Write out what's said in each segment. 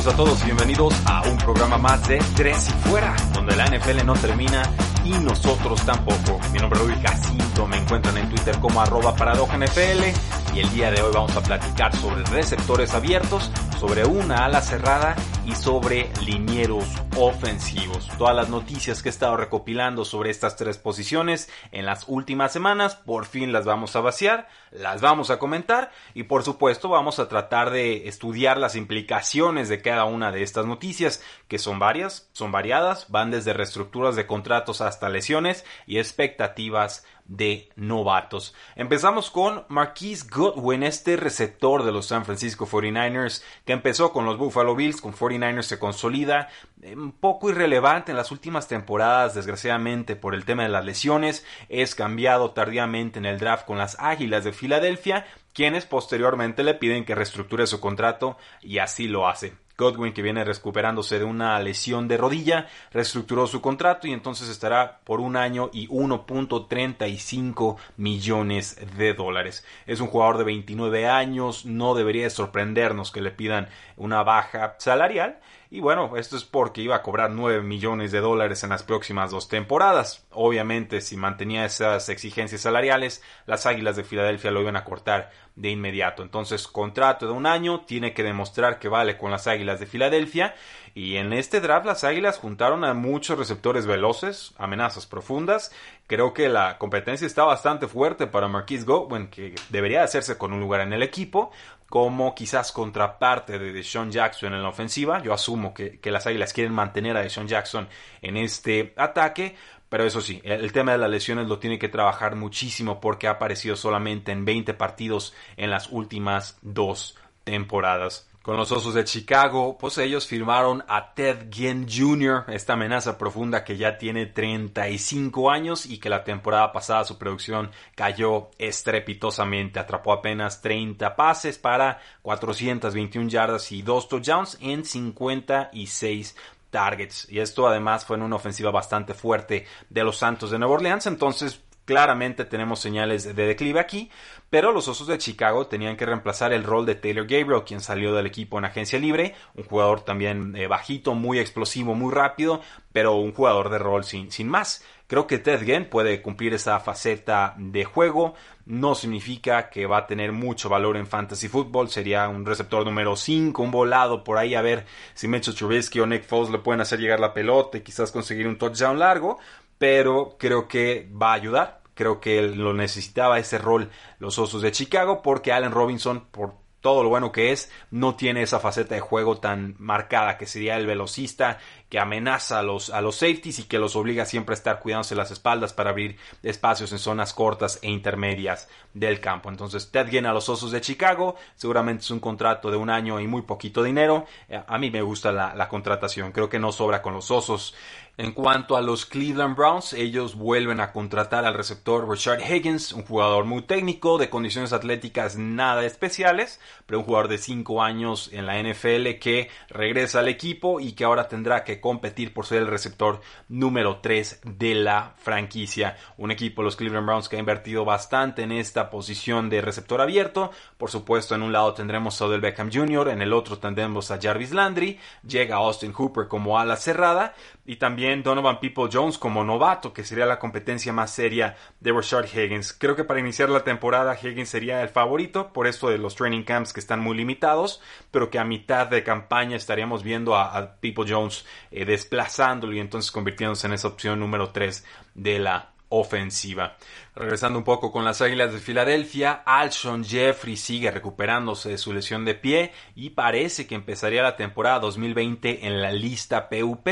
Saludos a todos y bienvenidos a un programa más de Tres y Fuera, donde la NFL no termina y nosotros tampoco. Mi nombre es Luis Jacinto, me encuentran en Twitter como arroba NFL y el día de hoy vamos a platicar sobre receptores abiertos, sobre una ala cerrada y sobre linieros ofensivos. Todas las noticias que he estado recopilando sobre estas tres posiciones en las últimas semanas, por fin las vamos a vaciar, las vamos a comentar y por supuesto vamos a tratar de estudiar las implicaciones de cada una de estas noticias, que son varias, son variadas, van desde reestructuras de contratos hasta lesiones y expectativas de novatos. Empezamos con Marquise Goodwin, este receptor de los San Francisco 49ers, que empezó con los Buffalo Bills, con 49ers se consolida, eh, un poco irrelevante en las últimas temporadas, desgraciadamente por el tema de las lesiones, es cambiado tardíamente en el draft con las Águilas de Filadelfia, quienes posteriormente le piden que reestructure su contrato y así lo hace. Godwin, que viene recuperándose de una lesión de rodilla, reestructuró su contrato y entonces estará por un año y 1.35 millones de dólares. Es un jugador de 29 años, no debería sorprendernos que le pidan una baja salarial y bueno, esto es porque iba a cobrar 9 millones de dólares en las próximas dos temporadas. Obviamente, si mantenía esas exigencias salariales, las Águilas de Filadelfia lo iban a cortar de inmediato. Entonces, contrato de un año, tiene que demostrar que vale con las Águilas de Filadelfia. Y en este draft las Águilas juntaron a muchos receptores veloces, amenazas profundas. Creo que la competencia está bastante fuerte para Marquise Godwin, que debería hacerse con un lugar en el equipo como quizás contraparte de Deshaun Jackson en la ofensiva. Yo asumo que, las Águilas quieren mantener a Deshaun Jackson en este ataque, pero eso sí, el, tema de las lesiones lo tiene que trabajar muchísimo porque ha aparecido solamente en 20 partidos en las últimas dos temporadas. Con los Osos de Chicago, pues ellos firmaron a Ted Ginn Jr., esta amenaza profunda que ya tiene 35 años y que la temporada pasada su producción cayó estrepitosamente. Atrapó apenas 30 pases para 421 yardas y 2 touchdowns en 56 targets. Y esto además fue en una ofensiva bastante fuerte de los Santos de Nueva Orleans. Entonces, claramente tenemos señales de declive aquí, pero los Osos de Chicago tenían que reemplazar el rol de Taylor Gabriel, quien salió del equipo en agencia libre, un jugador también eh, bajito, muy explosivo, muy rápido, pero un jugador de rol sin, sin más. Creo que Ted Ginn puede cumplir esa faceta de juego. No significa que va a tener mucho valor en fantasy football. Sería un receptor número 5, un volado por ahí a ver si Mitchell Trubisky o Nick Foles le pueden hacer llegar la pelota y quizás conseguir un touchdown largo. Pero creo que va a ayudar. Creo que lo necesitaba ese rol los Osos de Chicago porque Allen Robinson, por todo lo bueno que es, no tiene esa faceta de juego tan marcada que sería el velocista que amenaza a los, a los safeties y que los obliga siempre a estar cuidándose las espaldas para abrir espacios en zonas cortas e intermedias del campo. Entonces, Ted Ginn a los Osos de Chicago, seguramente es un contrato de un año y muy poquito dinero. Eh, a mí me gusta la, la contratación, creo que no sobra con los Osos. En cuanto a los Cleveland Browns, ellos vuelven a contratar al receptor Richard Higgins, un jugador muy técnico, de condiciones atléticas nada especiales, pero un jugador de 5 años en la NFL que regresa al equipo y que ahora tendrá que competir por ser el receptor número 3 de la franquicia. Un equipo, los Cleveland Browns, que ha invertido bastante en esta posición de receptor abierto. Por supuesto, en un lado tendremos a Odell Beckham Jr., en el otro tendremos a Jarvis Landry, llega Austin Hooper como ala cerrada y también Donovan People Jones como novato, que sería la competencia más seria de Rashard Higgins. Creo que para iniciar la temporada Higgins sería el favorito, por esto de los training camps que están muy limitados, pero que a mitad de campaña estaríamos viendo a, People Jones eh, desplazándolo y entonces convirtiéndose en esa opción número 3 de la ofensiva. Regresando un poco con las Águilas de Filadelfia, Alshon Jeffrey sigue recuperándose de su lesión de pie y parece que empezaría la temporada 2020 en la lista PUP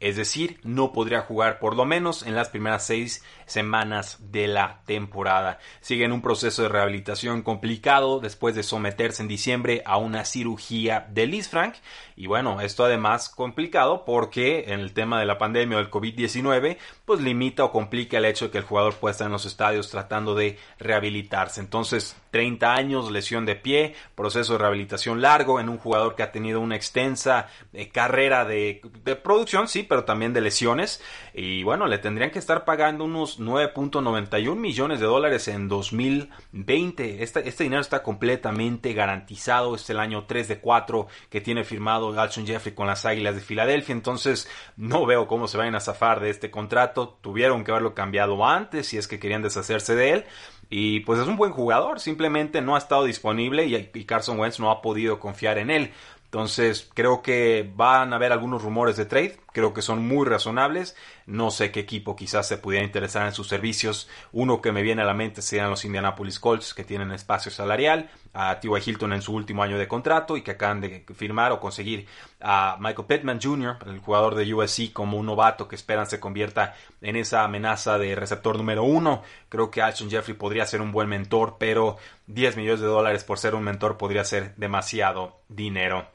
es decir, no podría jugar por lo menos en las primeras seis semanas de la temporada. Sigue en un proceso de rehabilitación complicado después de someterse en diciembre a una cirugía de Liz Frank. Y bueno, esto además complicado porque en el tema de la pandemia o del COVID-19, pues limita o complica el hecho de que el jugador pueda estar en los estadios tratando de rehabilitarse. Entonces, 30 años, lesión de pie, proceso de rehabilitación largo en un jugador que ha tenido una extensa eh, carrera de, producción, sí, pero también de lesiones. Y bueno, le tendrían que estar pagando unos 9.91 millones de dólares en 2020. Este, este dinero está completamente garantizado. Es el año 3 de 4 que tiene firmado Alshon Jeffrey con las Águilas de Filadelfia. Entonces no veo cómo se vayan a zafar de este contrato. Tuvieron que haberlo cambiado antes si es que querían deshacerse de él. Y pues es un buen jugador, simplemente no ha estado disponible y, y Carson Wentz no ha podido confiar en él. Entonces creo que van a haber algunos rumores de trade, creo que son muy razonables. No sé qué equipo quizás se pudiera interesar en sus servicios. Uno que me viene a la mente serían los Indianapolis Colts, que tienen espacio salarial, a T.Y. Hilton en su último año de contrato y que acaban de firmar o conseguir a Michael Pittman Jr., el jugador de USC, como un novato que esperan se convierta en esa amenaza de receptor número uno. Creo que Alshon Jeffrey podría ser un buen mentor, pero 10 millones de dólares por ser un mentor podría ser demasiado dinero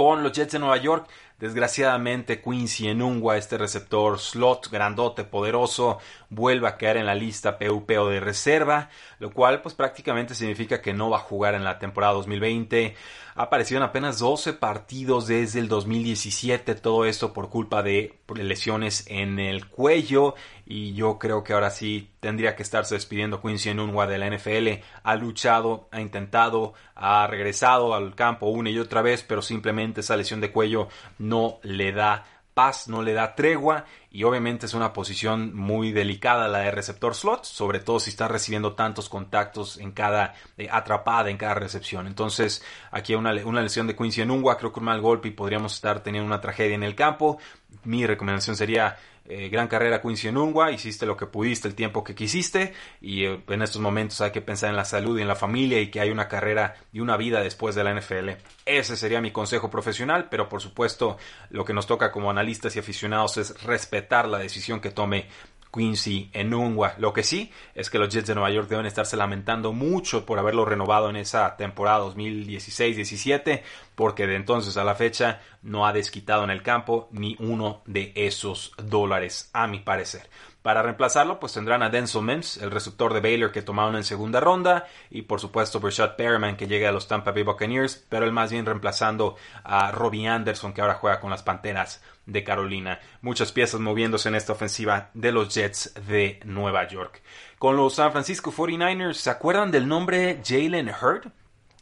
con los Jets de Nueva York. Desgraciadamente, Quincy Enungwa, este receptor slot grandote, poderoso, vuelve a caer en la lista PUP o de reserva, lo cual pues prácticamente significa que no va a jugar en la temporada 2020 ha aparecido en apenas 12 partidos desde el 2017, todo esto por culpa de lesiones en el cuello y yo creo que ahora sí tendría que estarse despidiendo Quincy Enunwa de la NFL. Ha luchado, ha intentado, ha regresado al campo una y otra vez, pero simplemente esa lesión de cuello no le da paz, no le da tregua y obviamente es una posición muy delicada la de receptor slot, sobre todo si está recibiendo tantos contactos en cada eh, atrapada, en cada recepción. Entonces, aquí una, una lesión de Quincy Enungua, creo que un mal golpe y podríamos estar teniendo una tragedia en el campo. Mi recomendación sería eh, gran carrera Quincy Enungua, hiciste lo que pudiste el tiempo que quisiste y eh, en estos momentos hay que pensar en la salud y en la familia y que hay una carrera y una vida después de la NFL. Ese sería mi consejo profesional, pero por supuesto lo que nos toca como analistas y aficionados es respetar la decisión que tome Quincy Enungwa. Lo que sí es que los Jets de Nueva York deben estarse lamentando mucho por haberlo renovado en esa temporada 2016-17, porque de entonces a la fecha no ha desquitado en el campo ni uno de esos dólares, a mi parecer. Para reemplazarlo, pues tendrán a Denzel Mims, el receptor de Baylor que tomaron en segunda ronda, y por supuesto Brashad Perriman que llega a los Tampa Bay Buccaneers, pero él más bien reemplazando a Robbie Anderson que ahora juega con las Panteras de Carolina. Muchas piezas moviéndose en esta ofensiva de los Jets de Nueva York. Con los San Francisco 49ers, ¿se acuerdan del nombre Jalen Hurd?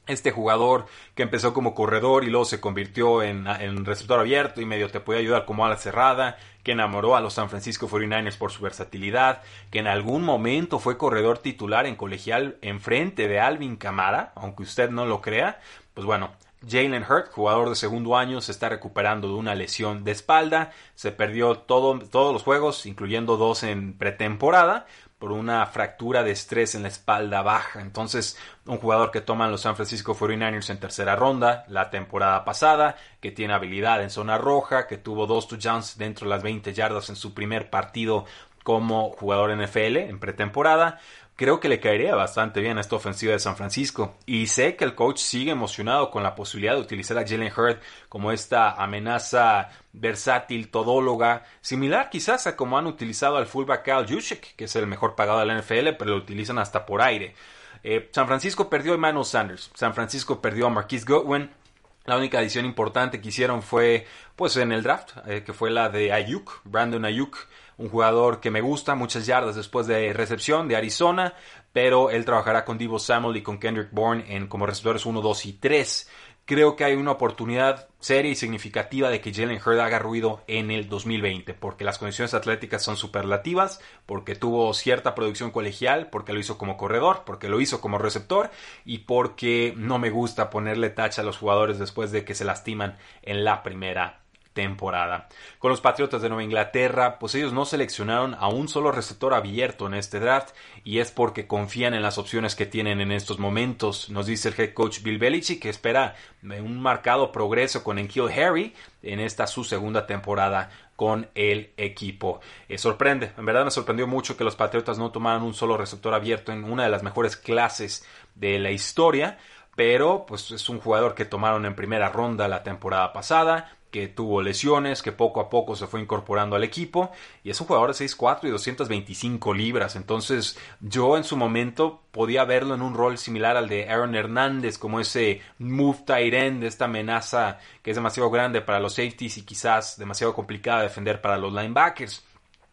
Este jugador que empezó como corredor y luego se convirtió en, en, receptor abierto y medio te puede ayudar como a la cerrada, que enamoró a los San Francisco 49ers por su versatilidad, que en algún momento fue corredor titular en colegial en frente de Alvin Camara, aunque usted no lo crea, pues bueno, Jalen Hurt, jugador de segundo año, se está recuperando de una lesión de espalda. Se perdió todo, todos los juegos, incluyendo dos en pretemporada, por una fractura de estrés en la espalda baja. Entonces, un jugador que toman los San Francisco 49ers en tercera ronda la temporada pasada, que tiene habilidad en zona roja, que tuvo dos touchdowns dentro de las 20 yardas en su primer partido como jugador NFL en pretemporada creo que le caería bastante bien a esta ofensiva de San Francisco. Y sé que el coach sigue emocionado con la posibilidad de utilizar a Jalen Hurd como esta amenaza versátil, todóloga, similar quizás a como han utilizado al fullback Kyle Juszczyk, que es el mejor pagado de la NFL, pero lo utilizan hasta por aire. Eh, San Francisco perdió a Emmanuel Sanders, San Francisco perdió a Marquise Goodwin, la única adición importante que hicieron fue pues en el draft, eh, que fue la de Ayuk, Brandon Ayuk, un jugador que me gusta, muchas yardas después de recepción de Arizona, pero él trabajará con Divo Samuel y con Kendrick Bourne en como receptores 1, 2 y 3. Creo que hay una oportunidad seria y significativa de que Jalen Hurd haga ruido en el 2020, porque las condiciones atléticas son superlativas, porque tuvo cierta producción colegial, porque lo hizo como corredor, porque lo hizo como receptor y porque no me gusta ponerle tacha a los jugadores después de que se lastiman en la primera temporada. Con los Patriotas de Nueva Inglaterra, pues ellos no seleccionaron a un solo receptor abierto en este draft y es porque confían en las opciones que tienen en estos momentos. Nos dice el head coach Bill Belichick que espera un marcado progreso con Enkil Harry en esta su segunda temporada con el equipo. Eh, sorprende, en verdad me sorprendió mucho que los Patriotas no tomaran un solo receptor abierto en una de las mejores clases de la historia, pero pues es un jugador que tomaron en primera ronda la temporada pasada, que tuvo lesiones, que poco a poco se fue incorporando al equipo y es un jugador de 6'4 y 225 libras. Entonces yo en su momento podía verlo en un rol similar al de Aaron Hernández, como ese move tight end, esta amenaza que es demasiado grande para los safeties y quizás demasiado complicada de defender para los linebackers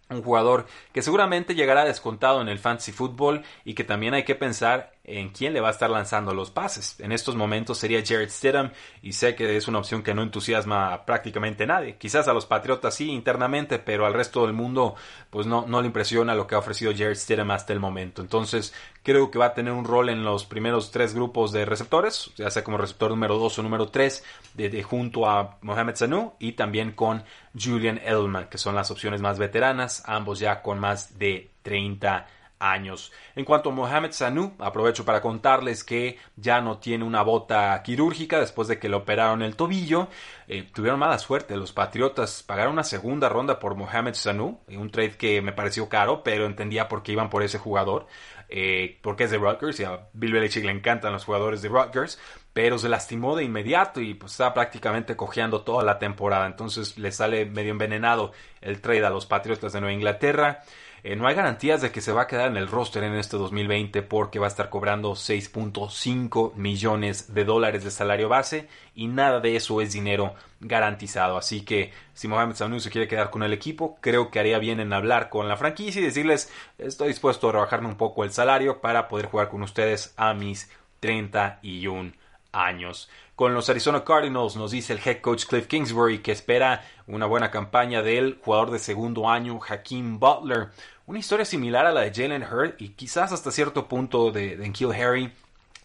un jugador que seguramente llegará descontado en el fantasy football y que también hay que pensar en quién le va a estar lanzando los pases. En estos momentos sería Jared Stidham y sé que es una opción que no entusiasma a prácticamente nadie. Quizás a los Patriotas sí internamente, pero al resto del mundo pues no, no le impresiona lo que ha ofrecido Jared Stidham hasta el momento. Entonces creo que va a tener un rol en los primeros tres grupos de receptores, ya sea como receptor número 2 o número 3, de, junto a Mohamed Sanu y también con Julian Edelman, que son las opciones más veteranas, ambos ya con más de 30 años. En cuanto a Mohamed Sanu, aprovecho para contarles que ya no tiene una bota quirúrgica después de que le operaron el tobillo. Eh, tuvieron mala suerte. Los Patriotas pagaron una segunda ronda por Mohamed Sanu, un trade que me pareció caro, pero entendía por qué iban por ese jugador. Eh, porque es de Rutgers y a Bill Belichick le encantan los jugadores de Rutgers, pero se lastimó de inmediato y pues estaba prácticamente cojeando toda la temporada. Entonces le sale medio envenenado el trade a los Patriotas de Nueva Inglaterra. Eh, no hay garantías de que se va a quedar en el roster en este 2020 porque va a estar cobrando 6.5 millones de dólares de salario base y nada de eso es dinero garantizado. Así que si Mohamed Sanu se quiere quedar con el equipo, creo que haría bien en hablar con la franquicia y decirles estoy dispuesto a rebajarme un poco el salario para poder jugar con ustedes a mis 31 años. Con los Arizona Cardinals nos dice el head coach Cliff Kingsbury que espera una buena campaña del jugador de segundo año Hakeem Butler. Una historia similar a la de Jalen Hurd y quizás hasta cierto punto de, de Kill Harry.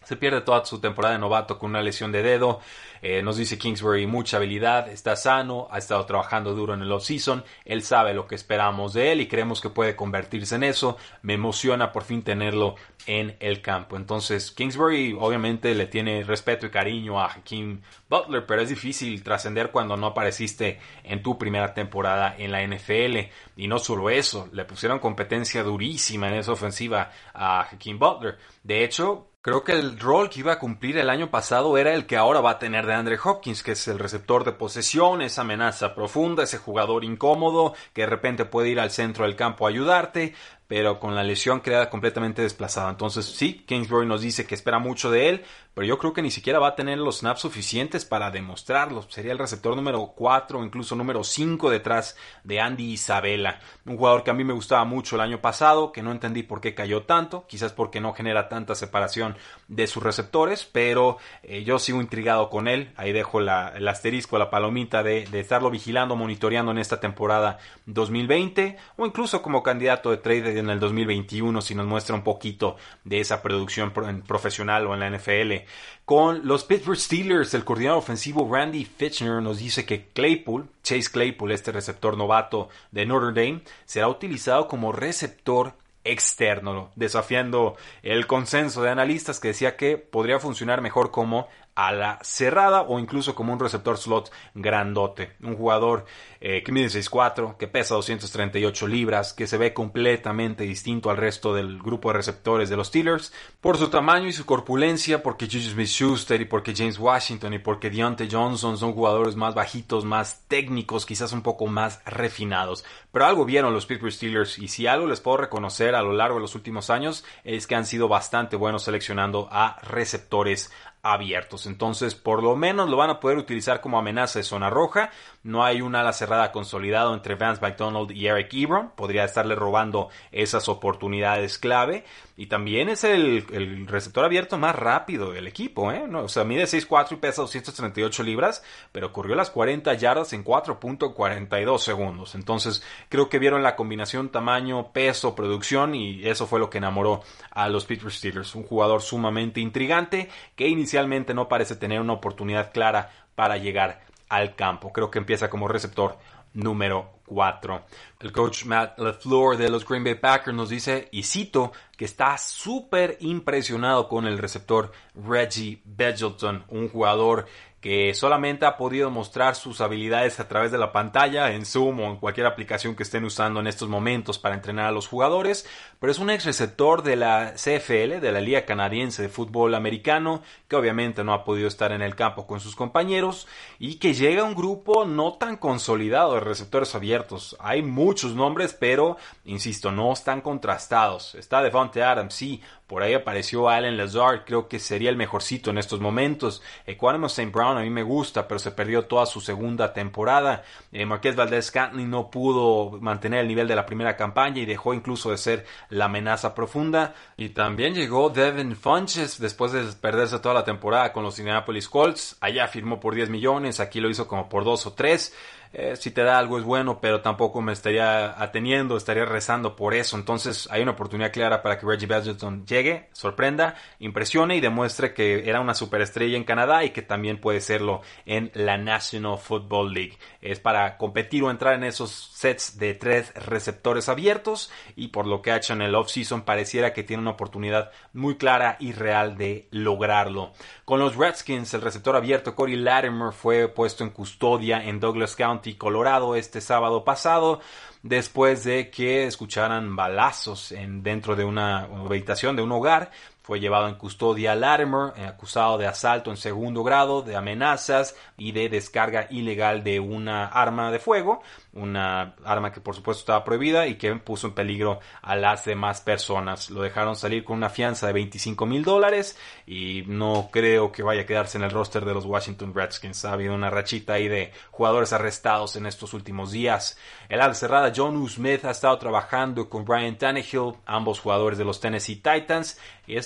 Se pierde toda su temporada de novato con una lesión de dedo. Eh, nos dice Kingsbury mucha habilidad, está sano, ha estado trabajando duro en el off-season. Él sabe lo que esperamos de él y creemos que puede convertirse en eso. Me emociona por fin tenerlo en el campo. Entonces, Kingsbury obviamente le tiene respeto y cariño a Hakeem Butler, pero es difícil trascender cuando no apareciste en tu primera temporada en la NFL. Y no solo eso, le pusieron competencia durísima en esa ofensiva a Hakeem Butler. De hecho, Creo que el rol que iba a cumplir el año pasado era el que ahora va a tener de Andre Hopkins, que es el receptor de posesión, esa amenaza profunda, ese jugador incómodo que de repente puede ir al centro del campo a ayudarte, pero con la lesión queda completamente desplazado. Entonces sí, Kingsbury nos dice que espera mucho de él, pero yo creo que ni siquiera va a tener los snaps suficientes para demostrarlo. Sería el receptor número 4 o incluso número 5 detrás de Andy Isabella, un jugador que a mí me gustaba mucho el año pasado, que no entendí por qué cayó tanto, quizás porque no genera tanta separación de sus receptores, pero eh, yo sigo intrigado con él. Ahí dejo la, el asterisco, la palomita de, de estarlo vigilando, monitoreando en esta temporada 2020 o incluso como candidato de trade en el 2021 si nos muestra un poquito de esa producción profesional o en la NFL. Con los Pittsburgh Steelers, el coordinador ofensivo Randy Fitchner nos dice que Claypool, Chase Claypool, este receptor novato de Notre Dame, será utilizado como receptor externo, desafiando el consenso de analistas que decía que podría funcionar mejor como a la cerrada o incluso como un receptor slot grandote. Un jugador eh, que mide 6'4, que pesa 238 libras, que se ve completamente distinto al resto del grupo de receptores de los Steelers por su tamaño y su corpulencia, porque Juju Smith-Schuster y porque James Washington y porque Deontay Johnson son jugadores más bajitos, más técnicos, quizás un poco más refinados. Pero algo vieron los Pittsburgh Steelers y si algo les puedo reconocer a lo largo de los últimos años es que han sido bastante buenos seleccionando a receptores abiertos. Entonces, por lo menos lo van a poder utilizar como amenaza de zona roja. No hay un ala cerrada consolidado entre Vance McDonald y Eric Ebron. Podría estarle robando esas oportunidades clave. Y también es el, receptor abierto más rápido del equipo. ¿eh? o sea, mide 6'4 y pesa 238 libras, pero corrió las 40 yardas en 4.42 segundos. Entonces, creo que vieron la combinación tamaño, peso, producción y eso fue lo que enamoró a los Pittsburgh Steelers. Un jugador sumamente intrigante que inicialmente no parece tener una oportunidad clara para llegar al campo. Creo que empieza como receptor número 4. El coach Matt LeFleur de los Green Bay Packers nos dice, y cito, que está súper impresionado con el receptor Reggie Bedgelton, un jugador que solamente ha podido mostrar sus habilidades a través de la pantalla, en Zoom o en cualquier aplicación que estén usando en estos momentos para entrenar a los jugadores, pero es un ex receptor de la CFL, de la Liga Canadiense de Fútbol Americano, que obviamente no ha podido estar en el campo con sus compañeros y que llega a un grupo no tan consolidado de receptores abiertos. Hay muchos nombres, pero, insisto, no están contrastados. Está Devontae Adams, sí, por ahí apareció Allen Lazard, creo que sería el mejorcito en estos momentos. Equanimo St. Brown a mí me gusta, pero se perdió toda su segunda temporada. Eh, Marqués Valdez Cantley no pudo mantener el nivel de la primera campaña y dejó incluso de ser la amenaza profunda. Y también llegó Devin Funches después de perderse toda la temporada con los Indianapolis Colts. Allá firmó por 10 millones, aquí lo hizo como por 2 o 3. Eh, si te da algo es bueno, pero tampoco me estaría ateniendo, estaría rezando por eso. Entonces hay una oportunidad clara para que Reggie Badgerton llegue, sorprenda, impresione y demuestre que era una superestrella en Canadá y que también puede serlo en la National Football League. Es para competir o entrar en esos sets de tres receptores abiertos y por lo que ha hecho en el offseason pareciera que tiene una oportunidad muy clara y real de lograrlo. Con los Redskins, el receptor abierto Corey Latimer fue puesto en custodia en Douglas County, Colorado, este sábado pasado, después de que escucharan balazos en, dentro de una habitación de un hogar. Fue llevado en custodia a Latimer, eh, acusado de asalto en segundo grado, de amenazas y de descarga ilegal de una arma de fuego una arma que por supuesto estaba prohibida y que puso en peligro a las demás personas. Lo dejaron salir con una fianza de 25 mil dólares y no creo que vaya a quedarse en el roster de los Washington Redskins. Ha habido una rachita ahí de jugadores arrestados en estos últimos días. El al cerrada John Smith ha estado trabajando con Brian Tannehill, ambos jugadores de los Tennessee Titans,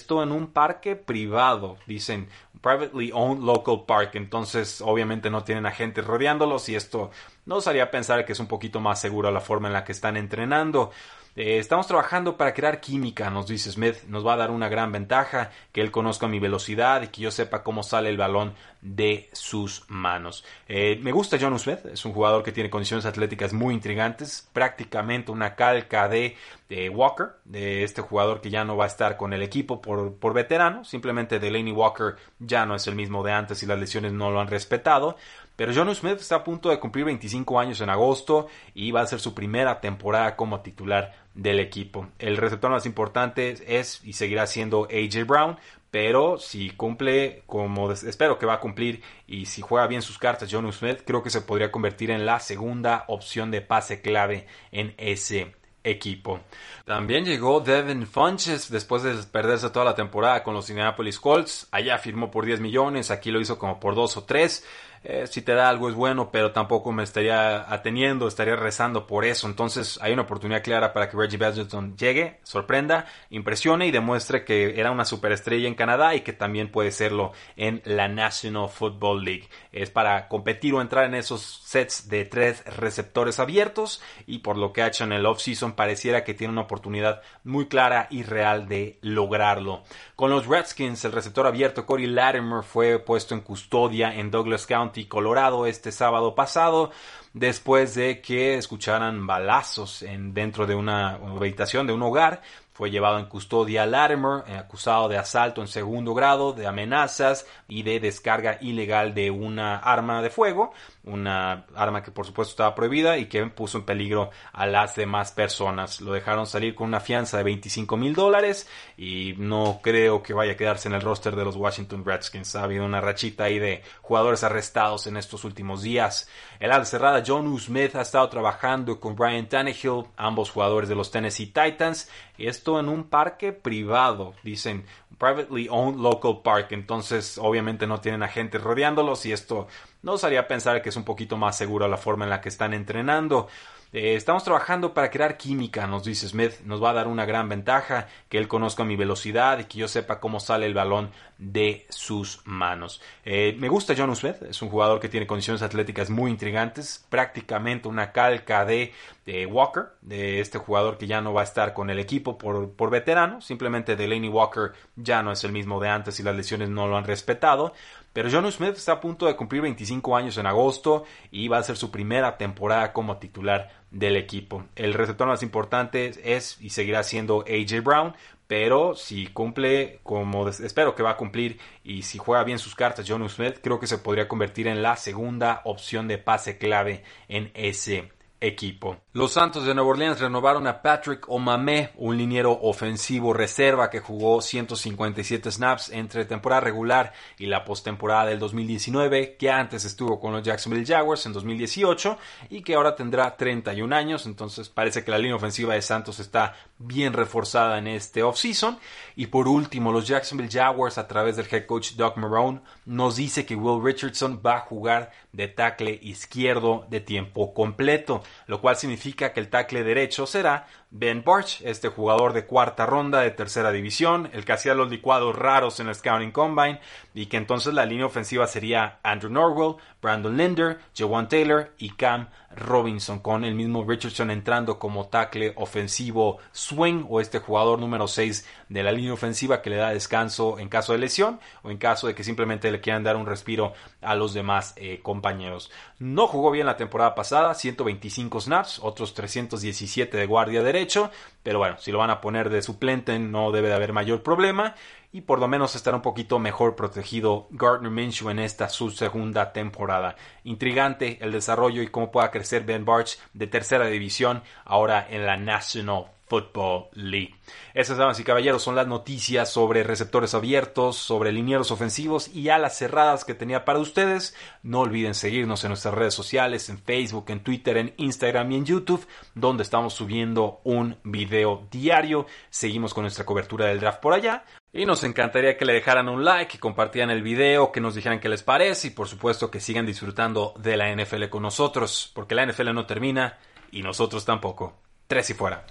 esto en un parque privado, dicen privately owned local park, entonces obviamente no tienen agentes rodeándolos y esto nos haría pensar que es un poquito más seguro la forma en la que están entrenando. Eh, estamos trabajando para crear química, nos dice Smith. Nos va a dar una gran ventaja que él conozca mi velocidad y que yo sepa cómo sale el balón de sus manos. Eh, me gusta John Smith, es un jugador que tiene condiciones atléticas muy intrigantes, prácticamente una calca de, Walker, de este jugador que ya no va a estar con el equipo por, por veterano. Simplemente Delaney Walker ya no es el mismo de antes y las lesiones no lo han respetado. Pero John Smith está a punto de cumplir 25 años en agosto y va a ser su primera temporada como titular del equipo. El receptor más importante es y seguirá siendo AJ Brown, pero si cumple como espero que va a cumplir y si juega bien sus cartas John Smith, creo que se podría convertir en la segunda opción de pase clave en ese equipo. También llegó Devin Funches después de perderse toda la temporada con los Indianapolis Colts. Allá firmó por 10 millones, aquí lo hizo como por 2 o 3. Eh, si te da algo es bueno, pero tampoco me estaría ateniendo, estaría rezando por eso. Entonces hay una oportunidad clara para que Reggie Badgerton llegue, sorprenda, impresione y demuestre que era una superestrella en Canadá y que también puede serlo en la National Football League. Es para competir o entrar en esos sets de tres receptores abiertos y por lo que ha hecho en el offseason pareciera que tiene una oportunidad muy clara y real de lograrlo. Con los Redskins, el receptor abierto Corey Latimer fue puesto en custodia en Douglas County Colorado, este sábado pasado, después de que escucharan balazos en, dentro de una habitación de un hogar. Fue llevado en custodia a Latimer, eh, acusado de asalto en segundo grado, de amenazas y de descarga ilegal de una arma de fuego una arma que por supuesto estaba prohibida y que puso en peligro a las demás personas. Lo dejaron salir con una fianza de 25 mil dólares y no creo que vaya a quedarse en el roster de los Washington Redskins. Ha habido una rachita ahí de jugadores arrestados en estos últimos días. El al cerrada John Smith ha estado trabajando con Brian Tannehill, ambos jugadores de los Tennessee Titans, esto en un parque privado, dicen privately owned local park, entonces obviamente no tienen agentes rodeándolos y esto nos haría pensar que es un poquito más seguro la forma en la que están entrenando. Eh, estamos trabajando para crear química, nos dice Smith. Nos va a dar una gran ventaja que él conozca mi velocidad y que yo sepa cómo sale el balón de sus manos. Eh, me gusta John Smith, es un jugador que tiene condiciones atléticas muy intrigantes, prácticamente una calca de, Walker, de este jugador que ya no va a estar con el equipo por, por veterano. Simplemente Delaney Walker ya no es el mismo de antes y las lesiones no lo han respetado Pero John Smith está a punto de cumplir 25 años en agosto y va a ser su primera temporada como titular del equipo. El receptor más importante es y seguirá siendo AJ Brown, pero si cumple como espero que va a cumplir y si juega bien sus cartas John Smith, creo que se podría convertir en la segunda opción de pase clave en ese equipo. Los Santos de Nueva Orleans renovaron a Patrick Omame, un liniero ofensivo reserva que jugó 157 snaps entre temporada regular y la postemporada del 2019, que antes estuvo con los Jacksonville Jaguars en 2018 y que ahora tendrá 31 años, entonces parece que la línea ofensiva de Santos está bien reforzada en este offseason. Y por último, los Jacksonville Jaguars a través del head coach Doug Marone nos dice que Will Richardson va a jugar de tackle izquierdo de tiempo completo, lo cual significa que el tackle derecho será Ben Barch, este jugador de cuarta ronda de tercera división, el que hacía los licuados raros en el Scouting Combine, y que entonces la línea ofensiva sería Andrew Norwell, Brandon Linder, Jawan Taylor y Cam Robinson, con el mismo Richardson entrando como tackle ofensivo swing o este jugador número 6 de la línea ofensiva que le da descanso en caso de lesión o en caso de que simplemente le quieran dar un respiro a los demás eh, compañeros. No jugó bien la temporada pasada, 125 snaps, otros 317 de guardia pero bueno, si lo van a poner de suplente no debe de haber mayor problema y por lo menos estará un poquito mejor protegido Gardner Minshew en esta su segunda temporada. Intrigante el desarrollo y cómo pueda crecer Ben Barch de tercera división ahora en la National Football League. Esas, damas y caballeros, son las noticias sobre receptores abiertos, sobre linieros ofensivos y alas cerradas que tenía para ustedes. No olviden seguirnos en nuestras redes sociales, en Facebook, en Twitter, en Instagram y en YouTube, donde estamos subiendo un video diario. Seguimos con nuestra cobertura del draft por allá. Y nos encantaría que le dejaran un like, que compartieran el video, que nos dijeran qué les parece y por supuesto que sigan disfrutando de la NFL con nosotros, porque la NFL no termina y nosotros tampoco. Tres y fuera.